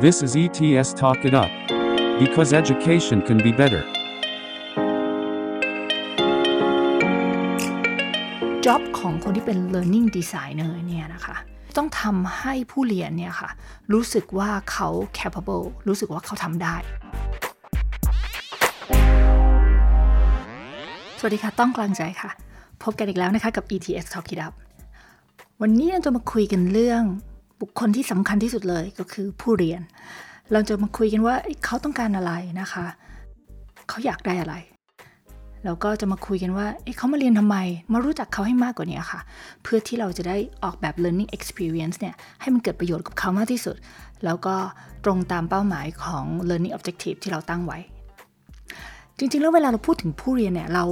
This is ETS Talk It Up. Because education can be better. job ของคนที่เป็น learning designer เนี่ยนะคะ ต้องทำให้ผู้เรียนเนี่ยค่ะ รู้สึกว่าเขา capable รู้สึกว่าเขาทำได้ สวัสดีค่ะ ต้องกลางใจค่ะ พบกันอีกแล้วนะคะกับ ETS Talk It Up วันนี้เราจะมาคุยกันเรื่อง บุคคลที่สำคัญที่สุดเลยก็คือผู้เรียน เราจะมาคุยกันว่าเขาต้องการอะไรนะคะ เขาอยากได้อะไรแล้วก็จะมาคุยกันว่าเเขามาเรียนทำไม มารู้จักเขาให้มากกว่านี้ค่ะ เพื่อที่เราจะได้ออกแบบ learning experience เนี่ย ให้มันเกิดประโยชน์กับเขามากที่สุด แล้วก็ตรงตามเป้าหมายของ learning objective ที่เราตั้งไว้ จริงๆ แล้วเวลาเราพูดถึงผู้เรียนเนี่ย เรา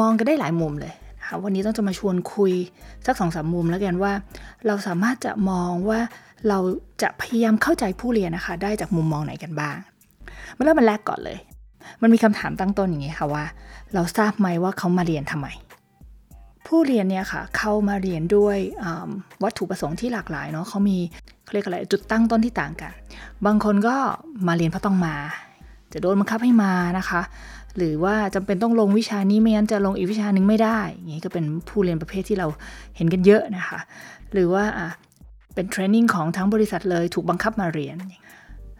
มองกันได้หลายมุมเลย คะวันนี้ต้องจะมาชวนคุยสักสองสามมุมแล้วกันว่า เราสามารถจะมองว่าเราจะพยายามเข้าใจผู้เรียนนะคะ ได้จากมุมมองไหนกันบ้างมาเริ่มมันแรกก่อนเลย มันมีคำถามตั้งต้นอย่างนี้ค่ะว่า เราทราบไหมว่าเขามาเรียนทำไม ผู้เรียนเนี่ยค่ะเข้ามาเรียนด้วยวัตถุประสงค์ที่หลากหลายเนาะเขามีเขาเรียกอะไรจุดตั้งต้นที่ต่างกัน บางคนก็มาเรียนเพราะต้องมา จะโดนบังคับให้มานะคะ หรือว่าจำเป็นต้องลงวิชานี้ไม่งั้นจะลงอีกวิชาหนึ่งไม่ได้อย่างนี้ก็เป็นผู้เรียนประเภทที่เราเห็นกันเยอะนะคะ หรือว่าเป็นเทรนนิ่งของทั้งบริษัทเลยถูกบังคับมาเรียน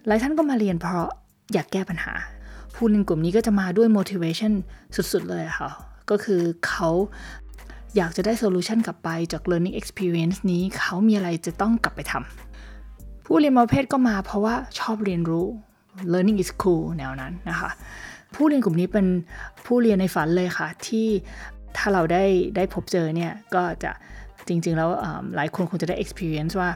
หลายท่านก็มาเรียนเพราะอยากแก้ปัญหา ผู้เรียนกลุ่มนี้ก็จะมาด้วย motivation สุดๆเลยค่ะ ก็คือเขาอยากจะได้ solution กลับไปจาก learning experience นี้เขามีอะไรจะต้องกลับไปทำผู้เรียนประเภทก็มาเพราะว่าชอบเรียนรู้ learning is cool แนวนั้นนะคะ ผู้เรียนกลุ่มนี้เป็นผู้เรียนในฝันเลยค่ะ ที่ถ้าเราได้ได้พบเจอเนี่ยก็จะจริง ๆ แล้วหลายคนคงจะได้ experience ว่า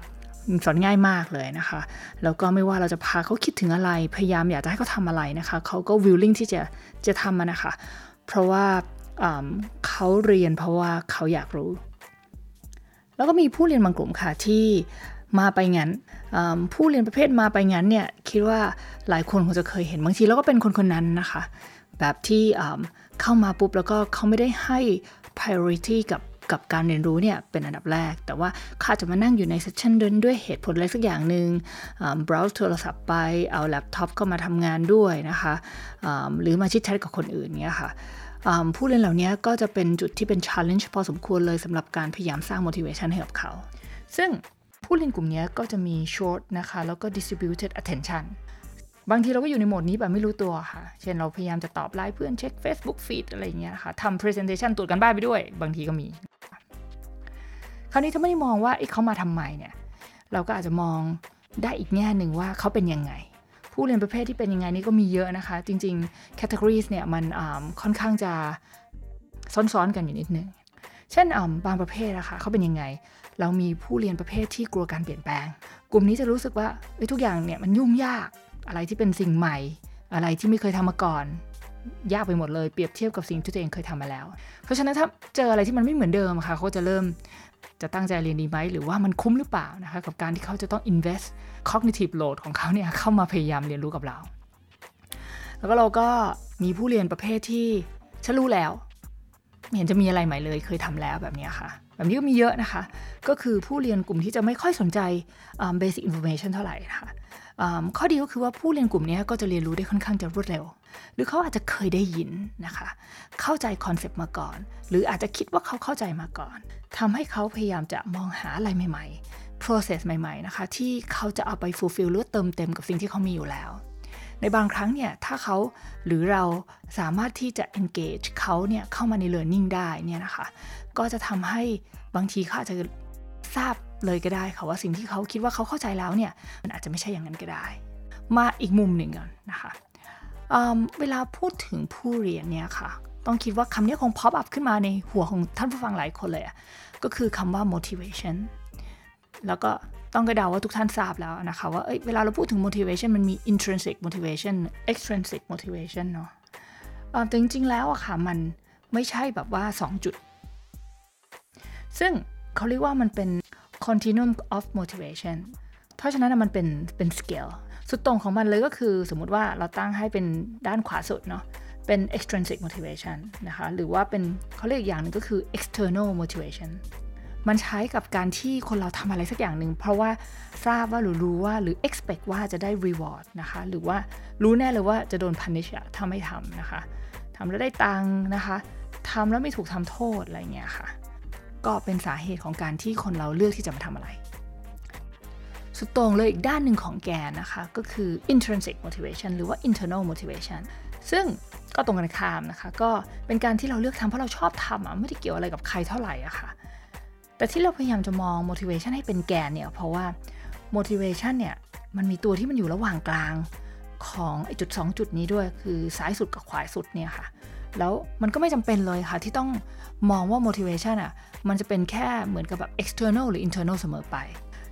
สอนง่ายมากเลยนะคะ แล้วก็ไม่ว่าเราจะพาเขาคิดถึงอะไร พยายามอยากจะให้เขาทำอะไรนะคะ เขาก็ willing ที่จะจะทำมันนะคะ เพราะว่าเขาเรียนเพราะว่าเขาอยากรู้ แล้วก็มีผู้เรียนบางกลุ่มค่ะที่ มาไปงั้นผู้เรียนประเภทมาไปงั้นเนี่ยคิดว่าหลายคนคงจะเคยเห็นบางทีแล้วก็เป็นคนคนนั้นนะคะ แบบที่เข้ามาปุ๊บแล้วก็เขาไม่ได้ให้ priority กับกับการเรียนรู้เนี่ยเป็นอันดับแรก แต่ว่าเขาอาจจะมานั่งอยู่ใน session เดินด้วยเหตุผลอะไรสักอย่างหนึ่ง browse โทรศัพท์ไป เอาแล็ปท็อปเข้ามาทำงานด้วยนะคะ หรือมา chit chat กับคนอื่นเนี่ยค่ะผู้เรียนเหล่านี้ก็จะเป็นจุดที่เป็น challenge พอสมควรเลยสำหรับการพยายามสร้าง motivation ให้กับเขา ซึ่ง ผู้เรียนกลุ่มนี้ก็จะมี short นะคะ แล้วก็ distributed attention บางทีเราก็อยู่ในโหมดนี้แบบไม่รู้ตัวค่ะ เช่นเราพยายามจะตอบไลน์เพื่อนเช็ค Facebook feed อะไรอย่างเงี้ยค่ะทำ presentation ตรวจกันบ้านไปด้วย บางทีก็มี คราวนี้ถ้าไม่ได้มองว่าเขามาทำไมเนี่ย เราก็อาจจะมองได้อีกแง่หนึ่งว่าเขาเป็นยังไง ผู้เรียนประเภทที่เป็นยังไงนี่ก็มีเยอะนะคะ จริงๆ categories เนี่ยมันค่อนข้างจะซ้อนๆกันอยู่นิดนึง เช่นบางประเภทนะคะเขาเป็นยังไง เรามีผู้เรียนประเภทที่กลัวการเปลี่ยนแปลง กลุ่มนี้จะรู้สึกว่าทุกอย่างเนี่ยมันยุ่งยากอะไรที่เป็นสิ่งใหม่ อะไรที่ไม่เคยทำมาก่อน ยากไปหมดเลยเปรียบเทียบกับสิ่งที่ตัวเองเคยทำมาแล้ว เพราะฉะนั้นถ้าเจออะไรที่มันไม่เหมือนเดิมค่ะเขาจะเริ่มจะตั้งใจเรียนดีไหม หรือว่ามันคุ้มหรือเปล่านะคะกับการที่เขาจะต้อง invest cognitive load ของเขาเนี่ยเข้ามาพยายามเรียนรู้กับเรา แล้วก็เราก็มีผู้เรียนประเภทที่ฉันรู้แล้ว ไม่เห็นจะมีอะไรใหม่เลย เคยทำแล้วแบบนี้ค่ะ แบบนี้ก็มีเยอะนะคะ ก็คือผู้เรียนกลุ่มที่จะไม่ค่อยสนใจ basic information เท่าไหร่นะคะข้อดีก็คือว่าผู้เรียนกลุ่มนี้ก็จะเรียนรู้ได้ค่อนข้างจะรวดเร็ว หรือเขาอาจจะเคยได้ยินนะคะ เข้าใจคอนเซปต์มาก่อน หรืออาจจะคิดว่าเขาเข้าใจมาก่อนทำให้เขาพยายามจะมองหาอะไรใหม่ ๆ process ใหม่ ๆ นะคะ ที่เขาจะเอาไป fulfill หรือเติมเต็มกับสิ่งที่เขามีอยู่แล้ว ในบางครั้งเนี่ยถ้าเขาหรือเราสามารถที่จะ engage เขาเนี่ยเข้ามาใน learning ได้เนี่ยนะคะ ก็จะทำให้บางทีเขาอาจจะทราบเลยก็ได้ค่ะว่าสิ่งที่เขาคิดว่าเขาเข้าใจแล้วเนี่ยมันอาจจะไม่ใช่อย่างนั้นก็ได้ มาอีกมุมหนึ่งกันนะคะเเวลาพูดถึงผู้เรียนเนี่ยค่ะต้องคิดว่าคำนี้คง pop up ขึ้นมาในหัวของท่านผู้ฟังหลายคนเลยก็คือคำว่า motivation แล้วก็ ต้องกระเดาว่าทุกท่านทราบแล้วนะคะว่าเเวลาเราพูดถึง motivation มันมี intrinsic motivation extrinsic motivation เนาะแต่จริง ๆ แล้วอะค่ะ มันไม่ใช่แบบว่า 2 จุด ซึ่งเขาเรียกว่ามันเป็น continuum of motivation เพราะฉะนั้นมันเป็นเป็น scale สุดตรงของมันเลยก็คือสมมุติว่าเราตั้งให้เป็นด้านขวาสุดเนาะเป็น extrinsic motivation นะคะ หรือว่าเป็นเขาเรียกอย่างหนึ่งก็คือ external motivation มันใช้กับการที่คนเราทำอะไรสักอย่างหนึ่ง เพราะว่าทราบว่าหรือรู้ว่าหรือ expect ว่าจะได้ reward นะคะ หรือว่ารู้แน่เลยว่าจะโดน punish อะถ้าไม่ทำนะคะทำแล้วได้ตังค์นะคะทำแล้วไม่ถูกทำโทษอะไรเงี้ยค่ะ ก็เป็นสาเหตุของการที่คนเราเลือกที่จะมาทำอะไร สุดตรงเลยอีกด้านหนึ่งของแกนนะคะ ก็คือ intrinsic motivation หรือว่า internal motivation ซึ่งก็ตรงกันข้ามนะคะ ก็เป็นการที่เราเลือกทำเพราะเราชอบทำอะไม่ได้เกี่ยวอะไรกับใครเท่าไหร่อะค่ะ แต่ที่เราพยายามจะมอง motivation ให้เป็นแกนเนี่ย เพราะว่า motivation เนี่ย มันมีตัวที่มันอยู่ระหว่างกลางของไอจุด 2 จุดนี้ด้วย คือซ้ายสุดกับขวาสุดเนี่ยค่ะ แล้วมันก็ไม่จำเป็นเลยค่ะ ที่ต้องมองว่า motivation อะ มันจะเป็นแค่เหมือนกับแบบ external หรือ internal เสมอไป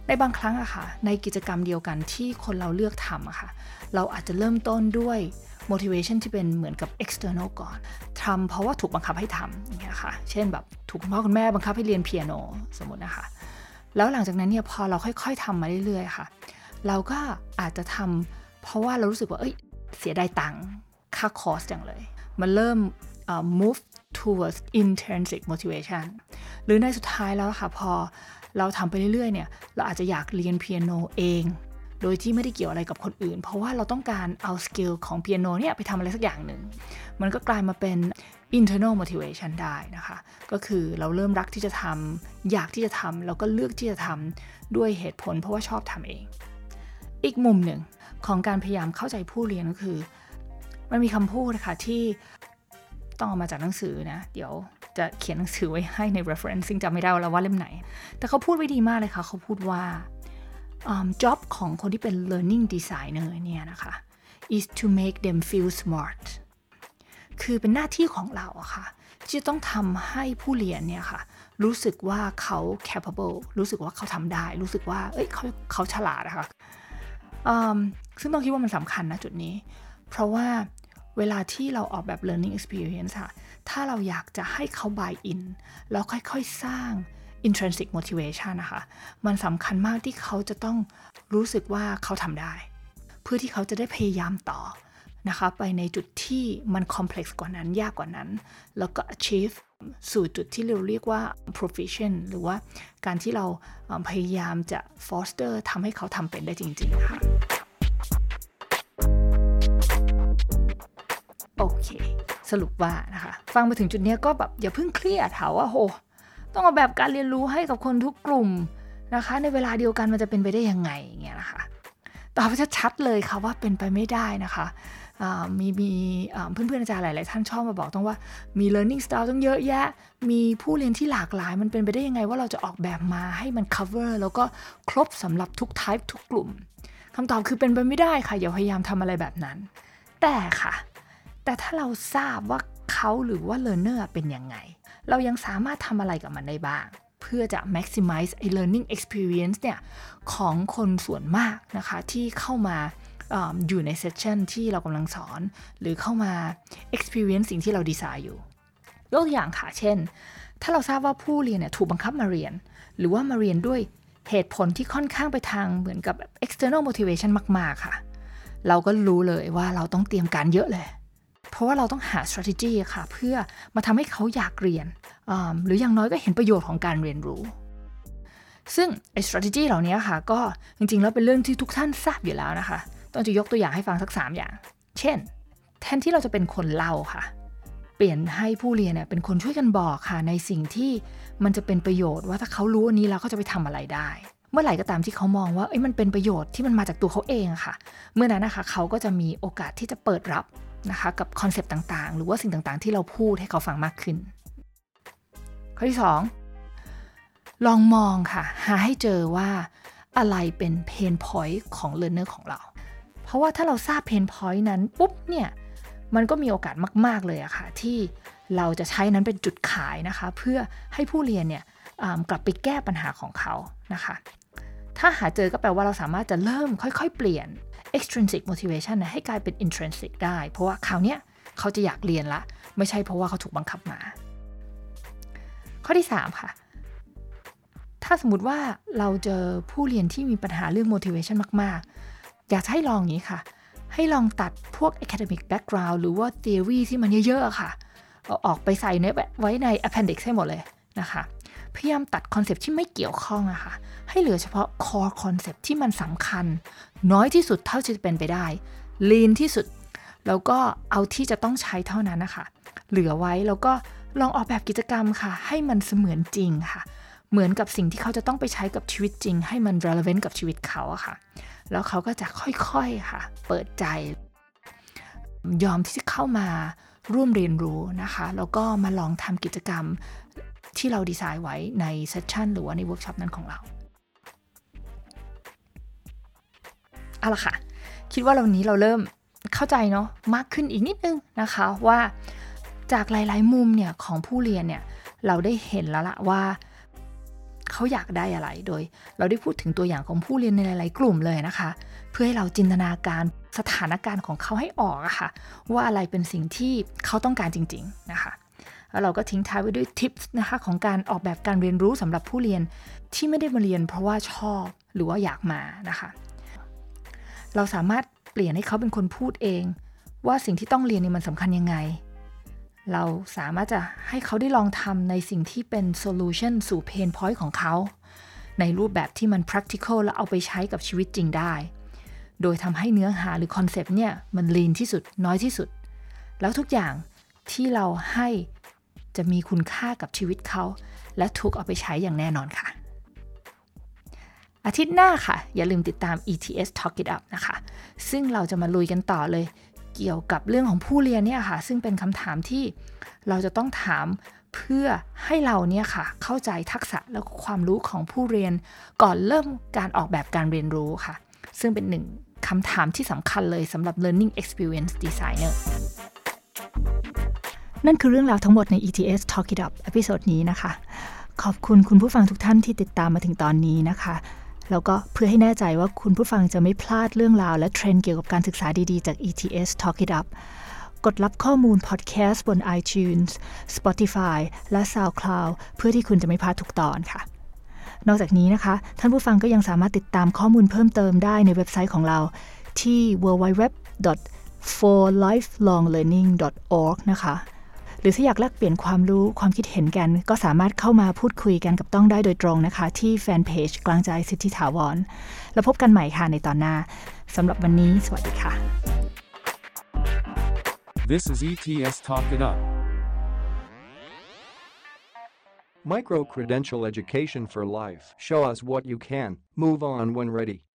ในบางครั้งอะค่ะ ในกิจกรรมเดียวกันที่คนเราเลือกทำอะค่ะ เราอาจจะเริ่มต้นด้วย motivation ที่เป็นเหมือนกับ external ก่อนทำเพราะว่าถูกบังคับให้ทำอย่างเงี้ยค่ะ เช่นแบบถูกคุณพ่อคุณแม่บังคับให้เรียนเปียโนสมมตินะคะ แล้วหลังจากนั้นเนี่ยพอเราค่อย ๆทำมาเรื่อยๆค่ะ เราก็อาจจะทำเพราะว่าเรารู้สึกว่าเอ้ยเสียดายตังค์ค่าคอสอย่างเลย มันเริ่ม uh, move towards intrinsic motivation หรือในสุดท้ายแล้วค่ะพอเราทำไปเรื่อยๆเนี่ย เราอาจจะอยากเรียนเปียโนเอง โดยที่ไม่ได้เกี่ยวอะไรกับคนอื่น เพราะว่าเราต้องการเอา skill ของเปียโนเนี่ยไปทำอะไรสักอย่างหนึ่ง มันก็กลายมาเป็น internal motivation ได้นะคะ ก็คือเราเริ่มรักที่จะทำอยากที่จะทำแล้วก็เลือกที่จะทำด้วยเหตุผล เพราะว่าชอบทำเอง อีกมุมหนึ่งของการพยายามเข้าใจผู้เรียนก็คือ มันมีคำพูดนะคะที่ต้องเอามาจากหนังสือนะ เดี๋ยวจะเขียนหนังสือไว้ให้ใน reference ซึ่งจำไม่ได้แล้วว่าเล่มไหน แต่เขาพูดไว้ดีมากเลยค่ะ เขาพูดว่า um, job ของคนที่เป็น learning designer เนี่ยนะคะ is to make them feel smart คือเป็นหน้าที่ของเราอะค่ะ ที่จะต้องทำให้ผู้เรียนเนี่ยค่ะ รู้สึกว่าเขา capable รู้สึกว่าเขาทำได้ รู้สึกว่า เอ้ยเขาเขาฉลาดนะคะซึ่งต้องคิดว่ามันสำคัญนะจุดนี้ เพราะว่าเวลาที่เราออกแบบ learning experience ค่ะ ถ้าเราอยากจะให้เขา buy in แล้วค่อยๆ สร้าง intrinsic motivation นะคะ มันสำคัญมากที่เขาจะต้องรู้สึกว่าเขาทำได้ เพื่อที่เขาจะได้พยายามต่อนะคะ ไปในจุดที่มัน complex กว่านั้นยากกว่านั้น แล้วก็ achieve สู่จุดที่เราเรียกว่า proficient หรือว่าการที่เราพยายามจะ foster ทำให้เขาทำเป็นได้จริงๆ ค่ะ โอเค สรุปว่านะคะ ฟังมาถึงจุดนี้ก็แบบอย่าเพิ่งเครียดค่ะว่าโห ต้องเอาแบบการเรียนรู้ให้กับคนทุกกลุ่มนะคะ ในเวลาเดียวกันมันจะเป็นไปได้ยังไงอย่างเงี้ยนะคะตอบชัดๆเลยค่ะว่าเป็นไปไม่ได้นะคะมีมีเพื่อนๆอาจารย์หลายๆท่านชอบมาบอกต้องว่ามี learning style ต้องเยอะแยะ มีผู้เรียนที่หลากหลาย มันเป็นไปได้ยังไงว่าเราจะออกแบบมาให้มัน cover แล้วก็ครบสำหรับทุก type ทุกกลุ่มคำตอบคือเป็นไปไม่ได้ค่ะอย่าพยายามทำอะไรแบบนั้น แต่ค่ะ แต่ถ้าเราทราบว่า เขาหรือว่า learner เป็นยังไง เรายังสามารถทำอะไรกับมันได้บ้าง เพื่อจะ maximize ไอ้ learning experience เนี่ยของคนส่วนมากนะคะที่เข้ามาอยู่ในเซสชันที่เรากำลังสอน หรือเข้ามา experience สิ่งที่เราดีไซน์อยู่ยกตัวอย่างค่ะ เช่น ถ้าเราทราบว่าผู้เรียนเนี่ยถูกบังคับมาเรียน หรือว่ามาเรียนด้วยเหตุผลที่ค่อนข้างไปทางเหมือนกับ external motivation มาก ๆ ค่ะ เราก็รู้เลยว่าเราต้องเตรียมการเยอะเลย เพราะว่าเราต้องหา strategy ค่ะ เพื่อมาทำให้เขาอยากเรียน หรืออย่างน้อยก็เห็นประโยชน์ของการเรียนรู้ ซึ่งไอ้ strategy เหล่านี้ค่ะ ก็จริงๆ แล้วเป็นเรื่องที่ทุกท่านทราบอยู่แล้วนะคะ ต้องจะยกตัวอย่างให้ฟังสัก 3 อย่าง เช่น แทนที่เราจะเป็นคนเล่าค่ะ เปลี่ยนให้ผู้เรียนเนี่ยเป็นคนช่วยกันบอกค่ะ ในสิ่งที่มันจะเป็นประโยชน์ว่าถ้าเขารู้อันนี้แล้วเขาจะไปทำอะไรได้เมื่อไหร่ก็ตามที่เขามองว่าเอ้ยมันเป็นประโยชน์ที่มันมาจากตัวเขาเองค่ะ เมื่อนั้นนะคะเขาก็จะมีโอกาสที่จะเปิดรับ นะคะกับ concept ต่างๆ หรือว่าสิ่งต่างๆ ที่เราพูดให้เขาฟังมากขึ้น ข้อที่ 2 ลองมองค่ะ หาให้เจอว่าอะไรเป็น pain point ของเล a ร์เนอร์ของเรา เพราะว่าถ้าเราทราบ pain point นั้นปุ๊บเนี่ยมันก็มีโอกาสมาก ๆ เลยอะค่ะ ที่เราจะใช้นั้นเป็นจุดขายนะคะ เพื่อให้ผู้เรียนเนี่ยกลับไปแก้ปัญหาของเขานะคะ ถ้าหาเจอก็แปลว่าเราสามารถจะเริ่มค่อย ๆ เปลี่ยน extrinsic motivation นะให้กลายเป็น intrinsic ได้ เพราะว่าคราวนี้เขาจะอยากเรียนละ ไม่ใช่เพราะว่าเขาถูกบังคับมา ข้อที่ 3 ค่ะ ถ้าสมมติว่าเราเจอผู้เรียนที่มีปัญหาเรื่อง motivation มาก ๆ อยากให้ลองอย่างนี้ค่ะ ให้ลองตัดพวก academic background หรือว่า theory ที่มันเยอะ ๆ ค่ะ เอาออกไปใส่ในไว้ใน appendix ให้หมดเลยนะคะ พยายามตัดคอนเซปต์ที่ไม่เกี่ยวข้องอะค่ะ ให้เหลือเฉพาะ core concept ที่มันสำคัญ น้อยที่สุดเท่าที่จะเป็นไปได้ lean ที่สุด แล้วก็เอาที่จะต้องใช้เท่านั้นนะคะ เหลือไว้แล้วก็ลองออกแบบกิจกรรมค่ะ ให้มันเสมือนจริงค่ะ เหมือนกับสิ่งที่เขาจะต้องไปใช้กับชีวิตจริง ให้มัน relevant กับชีวิตเขาอะค่ะ แล้วเขาก็จะค่อยๆค่ะ เปิดใจ ยอมที่จะเข้ามาร่วมเรียนรู้นะคะ แล้วก็มาลองทำกิจกรรม ที่เราดีไซน์ไว้ใน session หรือว่าในเวิร์กช็อปนั้นของเราเอาละค่ะ คิดว่าวันนี้เราเริ่มเข้าใจเนาะมากขึ้นอีกนิดนึงนะคะว่าจากหลาย ๆ มุมเนี่ยของผู้เรียนเนี่ยเราได้เห็นแล้วละว่าเขาอยากได้อะไรโดย เราได้พูดถึงตัวอย่างของผู้เรียนในหลาย ๆ กลุ่มเลยนะคะ เพื่อให้เราจินตนาการสถานการณ์ของเขาให้ออกอะคะ่ะ ว่าอะไรเป็นสิ่งที่เขาต้องการจริง ๆ นะคะ แล้วเราก็ทิ้งท้ายไว้ด้วยทิปส์นะคะของการออกแบบการเรียนรู้สำหรับผู้เรียนที่ไม่ได้มาเรียน เพราะว่าชอบหรือว่าอยากมานะคะ เราสามารถเปลี่ยนให้เขาเป็นคนพูดเอง ว่าสิ่งที่ต้องเรียนนี่มันสำคัญยังไง เราสามารถจะให้เขาได้ลองทำในสิ่งที่เป็น solution สู่ pain point ของเขาในรูปแบบที่มัน practical และเอาไปใช้กับชีวิตจริงได้ โดยทำให้เนื้อหาหรือ concept เนี่ย มัน lean ที่สุดน้อยที่สุด แล้วทุกอย่างที่เราให้ จะมีคุณค่ากับชีวิตเขา และถูกเอาไปใช้อย่างแน่นอนค่ะ อาทิตย์หน้าค่ะ อย่าลืมติดตาม ETS Talk It Up นะคะ ซึ่งเราจะมาลุยกันต่อเลย เกี่ยวกับเรื่องของผู้เรียนเนี่ยค่ะ ซึ่งเป็นคำถามที่เราจะต้องถามเพื่อให้เราเนี่ยค่ะ เข้าใจทักษะและความรู้ของผู้เรียน ก่อนเริ่มการออกแบบการเรียนรู้ค่ะ ซึ่งเป็นหนึ่งคำถามที่สำคัญเลยสำหรับ Learning Experience Designer นั่นคือเรื่องราวทั้งหมดใน ETS Talk It Up episode นี้นะคะ ขอบคุณคุณผู้ฟังทุกท่านที่ติดตามมาถึงตอนนี้นะคะ แล้วก็เพื่อให้แน่ใจว่าคุณผู้ฟังจะไม่พลาดเรื่องราวและเทรนด์เกี่ยวกับการศึกษาดีๆ จาก ETS Talk It Up กดรับข้อมูลพอดแคสต์บน iTunes Spotify และ SoundCloud เพื่อที่คุณจะไม่พลาดทุกตอนค่ะ นอกจากนี้นะคะ ท่านผู้ฟังก็ยังสามารถติดตามข้อมูลเพิ่มเติมได้ในเว็บไซต์ของเราที่ www.forlifelonglearning.org นะคะ หรือถ้าอยากแลกเปลี่ยนความรู้ความคิดเห็นกัน ก็สามารถเข้ามาพูดคุยกันกับต้องได้โดยตรงนะคะ ที่แฟนเพจกลางใจสิทธิถาวร แล้วพบกันใหม่ค่ะในตอนหน้าสำหรับวันนี้ สวัสดีค่ะ This is ETS Talk It Up. Micro credential education for life. Show us what you can. Move on when ready.